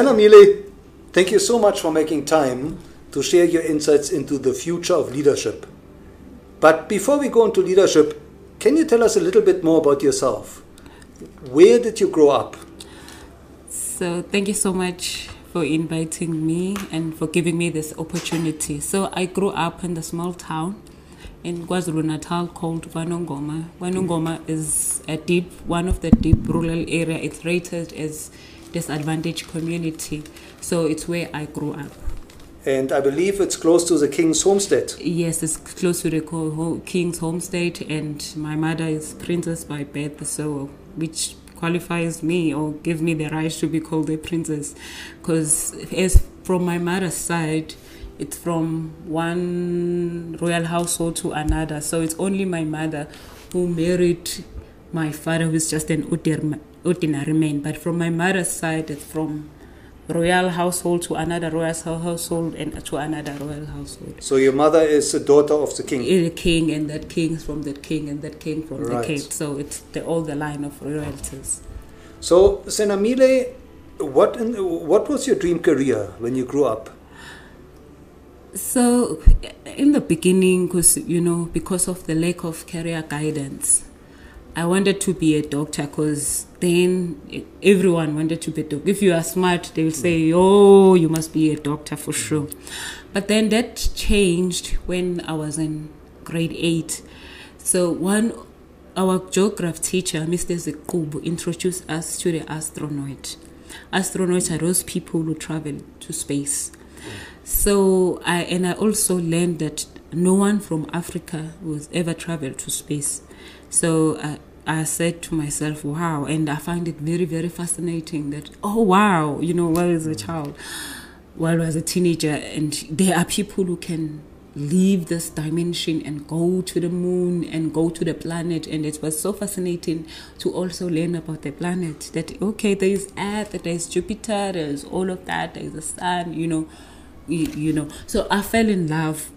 Senamile, thank you so much for making time to share your insights into the future of leadership. But before we go into leadership, can you tell us a little bit more about yourself? Where did you grow up? So, thank you so much for inviting me and for giving me this opportunity. So, I grew up in the small town in KwaZulu Natal called Kwanongoma. Kwanongoma is a deep, one of the deep rural area. It's rated as disadvantaged community. So, it's where I grew up. And I believe it's close to the King's homestead. Yes, it's close to the King's homestead, and my mother is princess by birth, so which qualifies me or gives me the right to be called a princess. Because as from my mother's side, it's from one royal household to another. So it's only my mother who married my father, who is just an ordinary ordinary man. But from my mother's side, it's from royal household to another royal household and to another royal household. So your mother is a daughter of the king. The king and that king from that king and that king from Right. the king. So it's the, all the line of royalties. So Senamile, what in, what was your dream career when you grew up? So in the beginning, because you know, because of the lack of career guidance, I wanted to be a doctor because then everyone wanted to be a doctor. If you are smart, they will say, mm. "Oh, you must be a doctor for mm. sure." But then that changed when I was in grade eight. So one, our geography teacher, Mr. Zekubu, introduced us to the astronaut. Astronauts are those people who travel to space. So I and I also learned that no one from Africa was ever traveled to space. So I, I said to myself, "Wow!" And I find it very, very fascinating that oh wow, you know, while as a mm. child, while as a teenager, and there are people who can leave this dimension and go to the moon and go to the planet and it was so fascinating to also learn about the planet that okay there is earth there is jupiter there's all of that there's the sun you know you, you know so i fell in love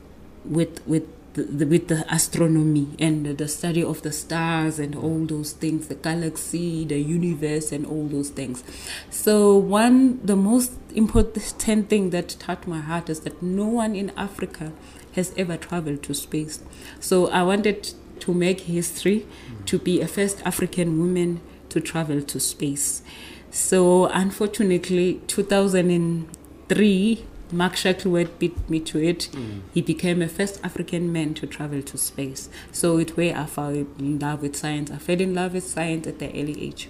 with with the, with the astronomy and the study of the stars and all those things the galaxy the universe and all those things. So one the most important thing that touched my heart is that no one in africa has ever traveled to space. So i wanted to make history to be a first african woman to travel to space. So unfortunately 2003 Mark Shuttleworth beat me to it. Mm. He became the first African man to travel to space. So it where I fell in love with science. I fell in love with science at the early age.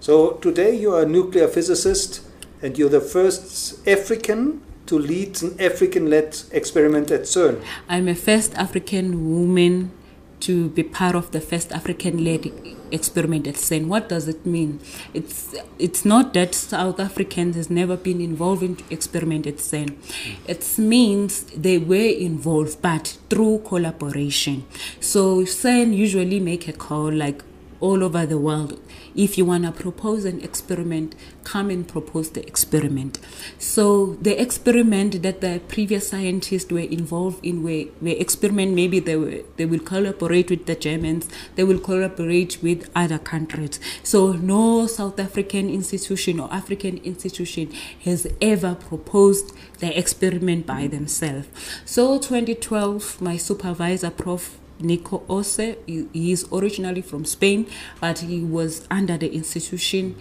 So today you are a nuclear physicist and you're the first African to lead an African-led experiment at CERN. I'm a first African woman to be part of the first African-led experiment at CERN. What does it mean? It's it's not that South Africans has never been involved in experiment at CERN. It means they were involved, but through collaboration. So CERN usually make a call like all over the world. If you want to propose an experiment, come and propose the experiment. So the experiment that the previous scientists were involved in were, were experiment maybe they were they will collaborate with the Germans, they will collaborate with other countries. So no South African institution or African institution has ever proposed the experiment by themselves. So 2012 my supervisor Prof Nico Orce. He, is originally from Spain, but he was under the institution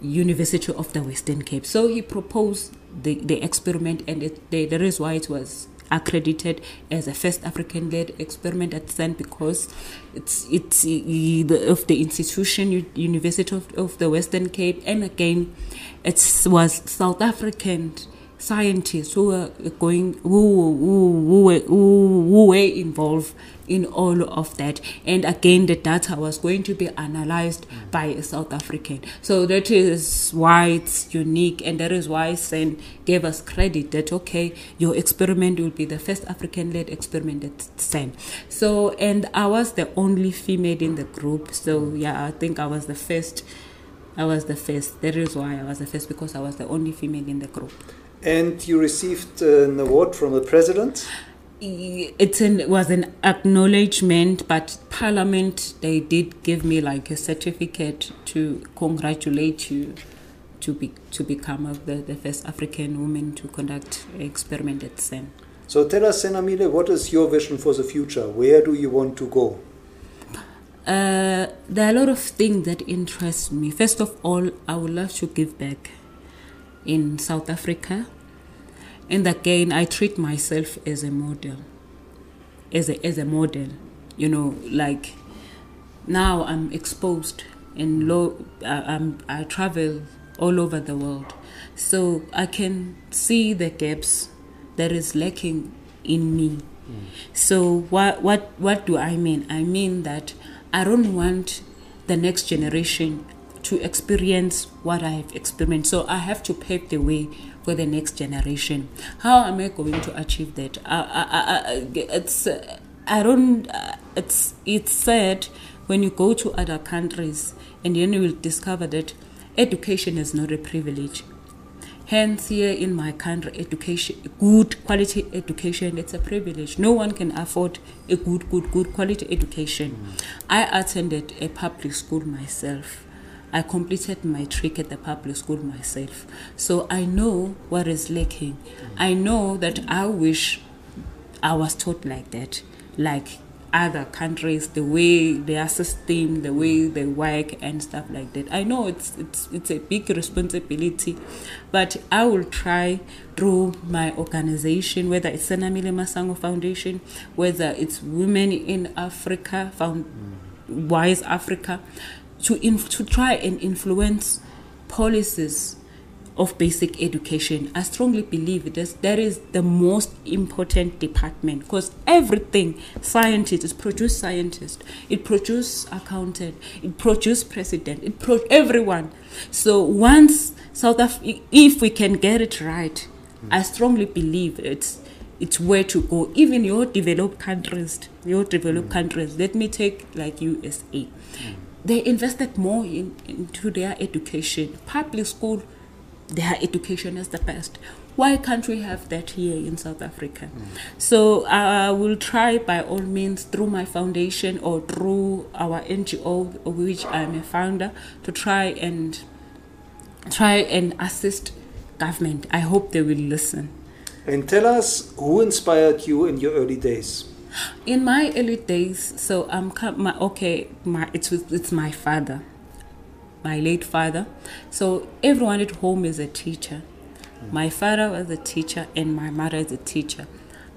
University of the Western Cape. So he proposed the, the experiment, and it, the, is why it was accredited as a first African-led experiment at CERN because it's it's the, of the institution University of, of the Western Cape, and again, it was South African scientists who were going who who who were, who, who were involved in all of that and again the data was going to be analyzed by a south african so that is why it's unique and that is why CERN gave us credit that okay your experiment will be the first african led experiment at CERN so and i was the only female in the group so yeah i think i was the first I was the first. That is why I was the first because I was the only female in the group. And you received an award from the president? It's an, it was an acknowledgement, but Parliament they did give me like a certificate to congratulate you to be to become a, the, the first African woman to conduct an experiment at CERN. So tell us, Senamile, what is your vision for the future? Where do you want to go? Uh, there are a lot of things that interest me. First of all, I would love to give back in South Africa. And again, I treat myself as a model. As a, as a model. You know, like now I'm exposed and low, uh, I'm, I travel all over the world. So I can see the gaps that is lacking in me. So what what what do I mean? I mean that I don't want the next generation to experience what I have experienced. So I have to pave the way for the next generation. How am I going to achieve that? I, I, I, it's I don't. It's it's sad when you go to other countries and then you will discover that education is not a privilege. Hence, here in my country, education, good quality education, it's a privilege. No one can afford a good, good, good quality education. Mm. I attended a public school myself. I completed my trick at the public school myself. So I know what is lacking. I know that I wish I was taught like that, like other countries, the way their system, the way they work and stuff like that. I know it's it's it's a big responsibility, but I will try through my organization, whether it's Senamile Masango Foundation, whether it's Women in Africa, Found Wise Africa, to inf- to try and influence policies of basic education. I strongly believe is that is the most important department because everything scientists produce scientists, it produce accountant, it produce president, it pro everyone. So once South Africa, if we can get it right, I strongly believe it's it's where to go. Even your developed countries, your developed mm. countries. Let me take like USA. They invested more in, into their education. Public school their education is the best. Why can't we have that here in South Africa? Mm. So uh, I will try by all means through my foundation or through our NGO, of which I'm a founder, to try and try and assist government. I hope they will listen. And tell us who inspired you in your early days. In my early days, so I'm my okay, my it's with it's my father, my late father. So everyone at home is a teacher. My father was a teacher, and my mother is a teacher.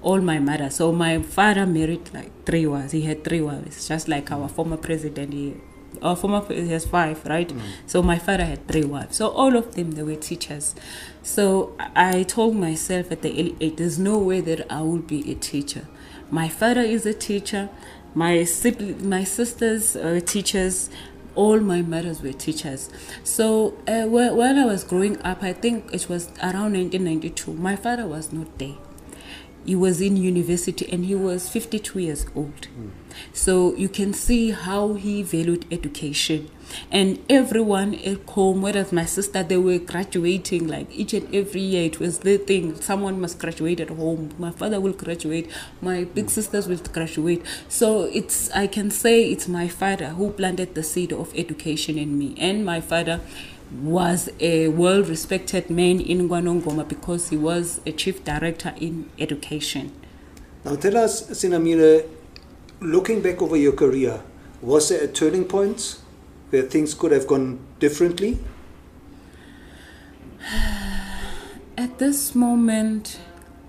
All my mother. So my father married like three wives. He had three wives, just like our former president. He, our former president has five, right? Mm. So my father had three wives. So all of them they were teachers. So I I told myself at the early age, there's no way that I will be a teacher. My father is a teacher. My sibling, my sisters are teachers. All my mothers were teachers. So uh, when I was growing up, I think it was around 1992. My father was not there. He was in university and he was 52 years old. So you can see how he valued education. And everyone at home, whether it's my sister, they were graduating like each and every year. It was the thing. Someone must graduate at home. My father will graduate. My big sisters will graduate. So it's I can say it's my father who planted the seed of education in me. And my father was a well respected man in Kwanongoma because he was a chief director in education. Now tell us, Senamile, looking back over your career, was there a turning point where things could have gone differently? At this moment,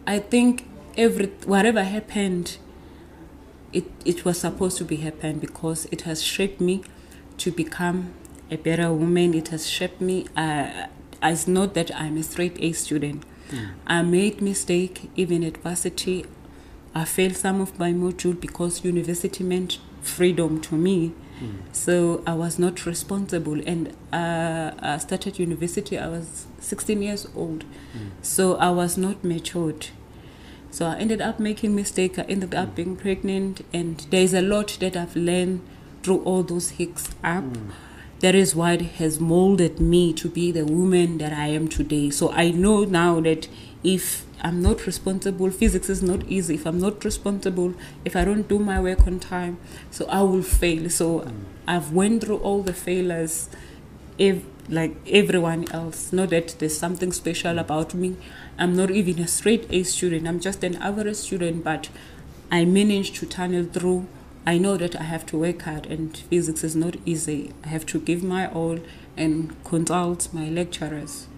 I think every whatever happened, it it was supposed to be happen because it has shaped me to become a better woman. It has shaped me. Uh, it's not that I'm a straight A student. I made mistake even at varsity. I failed some of my module because university meant freedom to me. So I was not responsible, and uh, I started university. I was 16 years old, so I was not matured. So I ended up making mistake. I ended up being pregnant, and there is a lot that I've learned through all those hicks up. That is what has molded me to be the woman that I am today. So I know now that if I'm not responsible, physics is not easy. If I'm not responsible, if I don't do my work on time, so I will fail. So mm. I've went through all the failures ev- like everyone else. Not that there's something special about me. I'm not even a straight A student. I'm just an average student, but I managed to tunnel through. I know that I have to work hard, and physics is not easy. I have to give my all and consult my lecturers.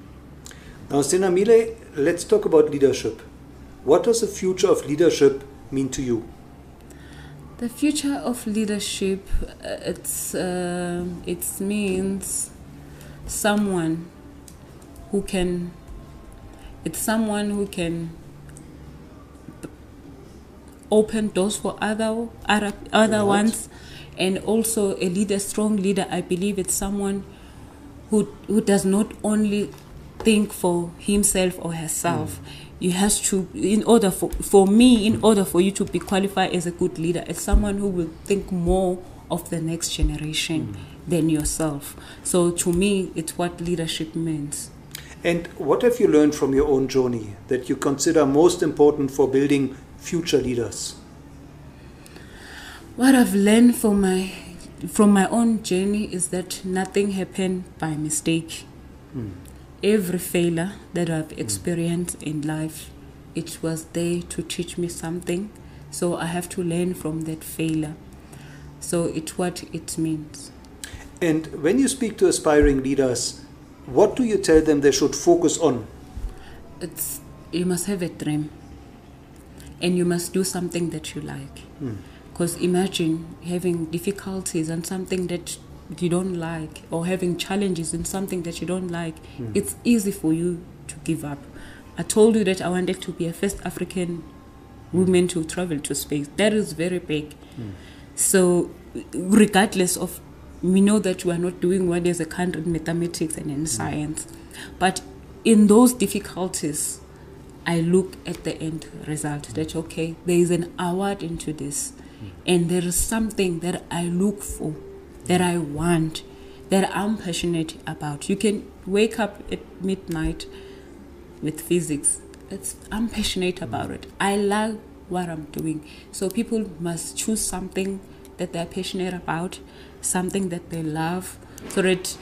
Now, Senamile, let's talk about leadership. What does the future of leadership mean to you? The future of leadership, uh, it's uh, it means someone who can. It's someone who can open doors for other other, other ones, and also a leader, strong leader. I believe it's someone who who does not only think for himself or herself. You has to, in order for for me, in order for you to be qualified as a good leader, as someone who will think more of the next generation than yourself. So to me, it's what leadership means. And what have you learned from your own journey that you consider most important for building future leaders? What I've learned from my from my own journey is that nothing happened by mistake. Hmm. Every failure that I've experienced in life, it was there to teach me something. So I have to learn from that failure. So it's what it means. And when you speak to aspiring leaders, what do you tell them they should focus on? It's you must have a dream, and you must do something that you like. Hmm. Because imagine having difficulties and something that you don't like, or having challenges in something that you don't like. Hmm. It's easy for you to give up. I told you that I wanted to be a first African woman to travel to space. That is very big. Hmm. So, regardless of, we know that we are not doing well as a country in mathematics and in hmm. science, but in those difficulties, I look at the end result that okay, there is an award into this, and there is something that I look for, that I want, that I'm passionate about. You can wake up at midnight with physics. It's I'm passionate about it. I love what I'm doing. So people must choose something that they're passionate about, something that they love, so that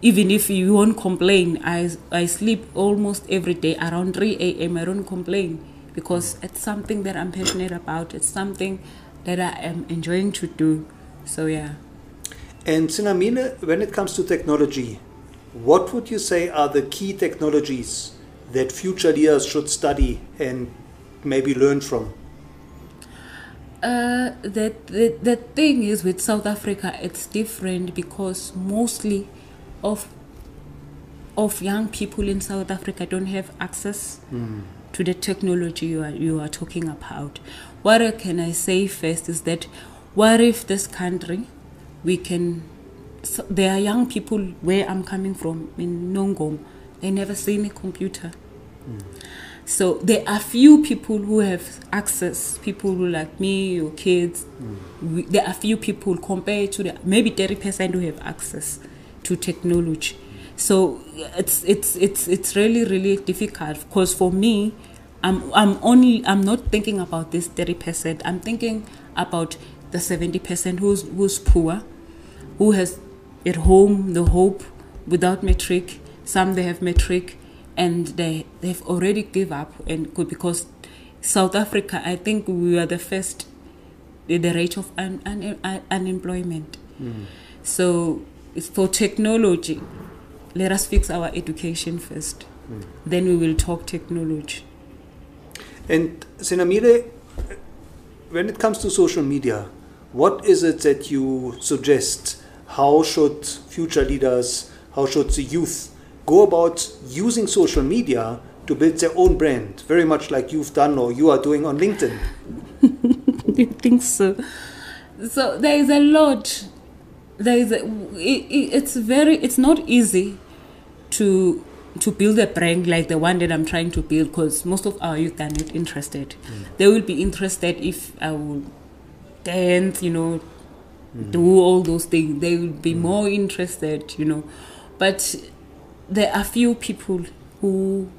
even if you won't complain, I I sleep almost every day around 3 a.m. I don't complain because it's something that I'm passionate about. It's something that I am enjoying to do. So yeah. And Senamile, when it comes to technology, what would you say are the key technologies that future leaders should study and maybe learn from? Uh, the, the the thing is with South Africa, it's different because mostly of of young people in South Africa don't have access to the technology you are you are talking about. What can I say first is that what if this country we can so there are young people where I'm coming from in Nongom, they never seen a computer. Mm. So there are few people who have access. People like me, your kids. Mm. We, there are few people compared to the maybe thirty percent who have access to technology. So it's it's it's it's really really difficult because for me, I'm I'm only I'm not thinking about this thirty percent. I'm thinking about the seventy percent who's who's poor, who has at home the hope without matric. Some they have matric and they they've already give up and could because South Africa I think we are the first in the rate of un, un, un, unemployment. Hmm. So for technology. Let us fix our education first. Hmm. Then we will talk technology. And Senamile, when it comes to social media, what is it that you suggest? How should future leaders, how should the youth go about using social media to build their own brand, very much like you've done or you are doing on LinkedIn? you think so? So there is a lot. There is a, it, it, it's very it's not easy to to build a brand like the one that I'm trying to build because most of our youth are not interested. Mm. They will be interested if I will dance, you know, Mm-hmm. do all those things. They will be mm-hmm. more interested, you know. But there are few people who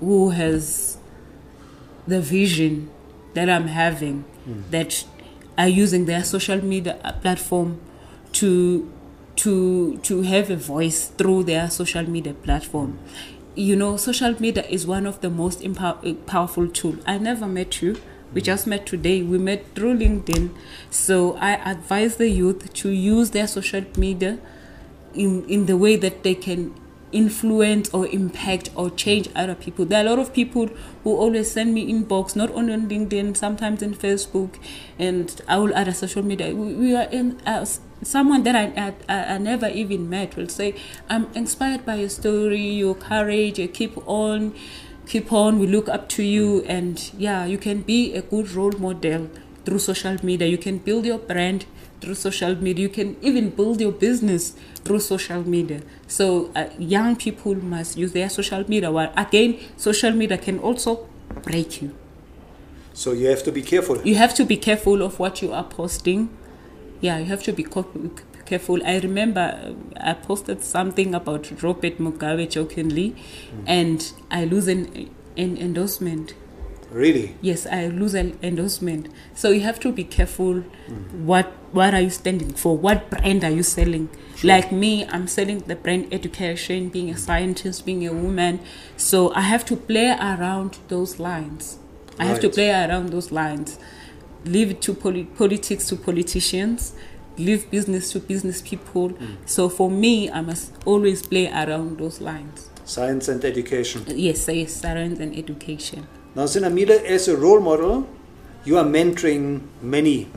who has the vision that I'm having mm. that are using their social media platform to to to have a voice through their social media platform. You know, social media is one of the most empower- powerful tool. I never met you. We just met today. We met through LinkedIn. So I advise the youth to use their social media in in the way that they can influence or impact or change other people. There are a lot of people who always send me inbox, not only on LinkedIn, sometimes in Facebook and all other social media. We, we are in uh, someone that I, I, I never even met will say, "I'm inspired by your story, your courage. You keep on, keep on. We look up to you, and yeah, you can be a good role model." Through social media, you can build your brand through social media. You can even build your business through social media. So uh, young people must use their social media. Well, again, social media can also break you. So you have to be careful. You have to be careful of what you are posting. Yeah, you have to be careful. I remember uh, I posted something about Robert Mugabe jokingly, and I lose an, an endorsement. Really? Yes, I lose an endorsement. So you have to be careful. What what are you standing for? What brand are you selling? Like me, I'm selling the brand education, being a scientist, being a woman. So I have to play around those lines. I have to play around those lines. Leave it to poli- politics to politicians. Leave business to business people. Mm. So for me, I must always play around those lines. Science and education. Uh, yes, yes, science and education. Now, Senamile, as a role model, you are mentoring many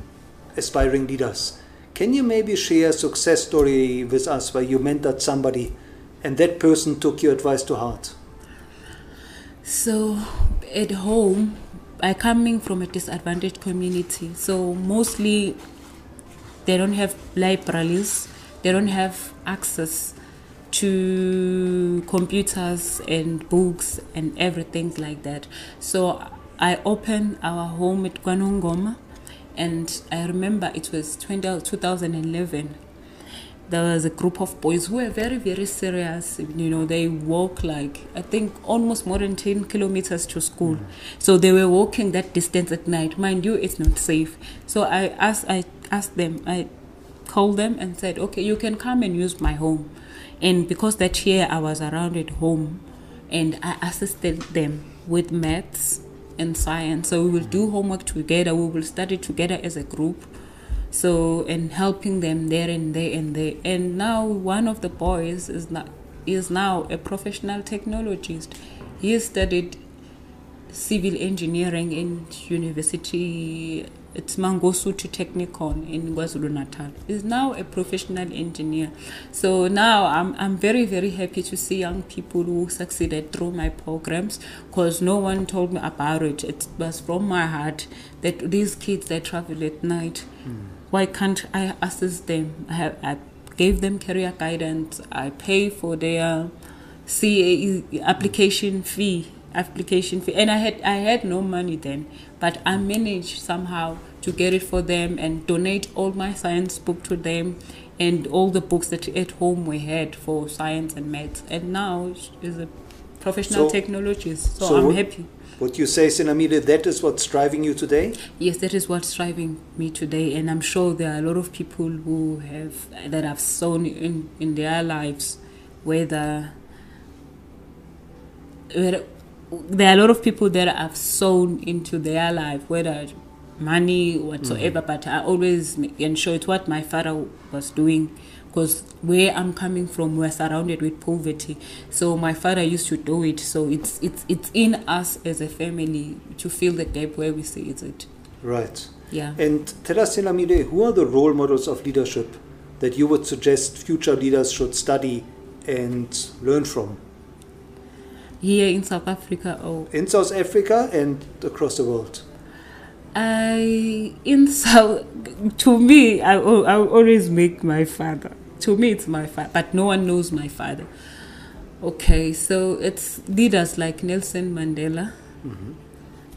aspiring leaders. Can you maybe share a success story with us where you mentored somebody and that person took your advice to heart? So at home, I coming from a disadvantaged community, so mostly they don't have libraries, they don't have access to computers and books and everything like that. So I opened our home at Kwanongoma, and I remember it was 20, 2011 there was a group of boys who were very very serious. You know they walk like i think almost more than 10 kilometers to school. Mm. So they were walking that distance at night. Mind you it's not safe. So i asked i asked them i called them and said okay you can come and use my home. And because that year i was around at home and i assisted them with maths and science so we will do homework together we will study together as a group so and helping them there and there and there. And now one of the boys is not is now a professional technologist. He studied civil engineering in university it's Mangosuthu Technikon in KwaZulu Natal. Is now a professional engineer. So now I'm I'm very very happy to see young people who succeeded through my programs because no one told me about it. It was from my heart that these kids that travel at night. Hmm. Why can't I assist them? I have I gave them career guidance. I pay for their CAO application fee application fee. And I had I had no money then but I managed somehow to get it for them and donate all my science book to them and all the books that at home we had for science and maths. And now is a professional So- technologist so, so I'm what- happy. what you say, Senamile, that is what's driving you today? yes that is what's driving me today and I'm sure there are a lot of people who have that have sown in in their lives whether whether there are a lot of people that I've sown into their life, whether money whatsoever. Mm. But I always ensure it's what my father was doing, because where I'm coming from, we're surrounded with poverty. So my father used to do it. So it's it's it's in us as a family to fill the gap where we see it. Right. Yeah. And tell us, Senamile, who are the role models of leadership that you would suggest future leaders should study and learn from Here in South Africa, oh, in South Africa and across the world? I in South to me I, I always make my father. To me it's my father but no one knows my father. Okay so it's leaders like Nelson Mandela. Mm-hmm.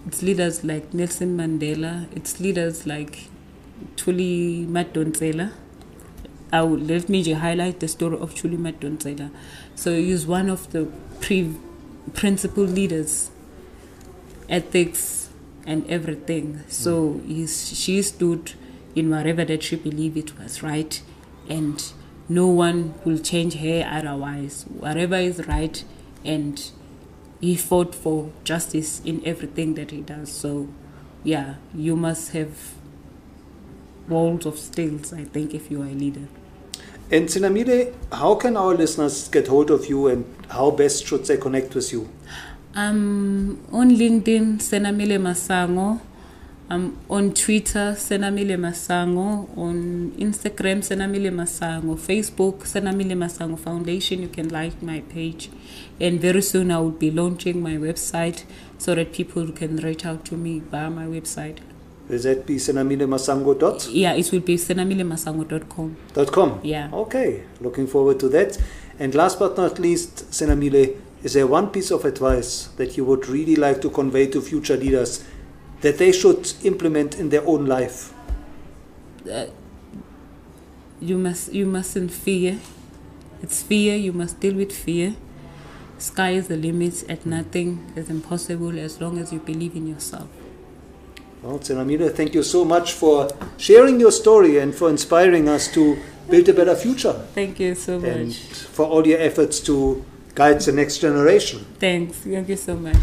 It's leaders like Nelson Mandela. It's leaders like Thuli Madonsela. I would let me just highlight the story of Thuli Madonsela. So he's one of the pre principal leaders ethics and everything. So hmm. he's, she stood in whatever that she believed it was right, and no one will change her otherwise. Whatever is right, and he fought for justice in everything that he does. So, yeah, you must have walls of steels, I think, if you are a leader. And Senamile, how can our listeners get hold of you and how best should they connect with you? I'm on LinkedIn, Senamile Masango. I'm on Twitter, Senamile Masango. On Instagram, Senamile Masango. Facebook, Senamile Masango Foundation. You can like my page. And very soon I will be launching my website so that people can reach out to me via my website. Will that be senamilemasango dot? Yeah, it will be senamilemasango.com. Dot com? Yeah. Okay, looking forward to that. And last but not least, Senamile, is there one piece of advice that you would really like to convey to future leaders that they should implement in their own life? Uh, you must you mustn't fear. It's fear. You must deal with fear. Sky is the limit, At nothing is impossible as long as you believe in yourself. Well, Senamile, thank you so much for sharing your story and for inspiring us to build a better future. Thank you so And much. for all your efforts to guide the next generation. Thanks. Thank you so much.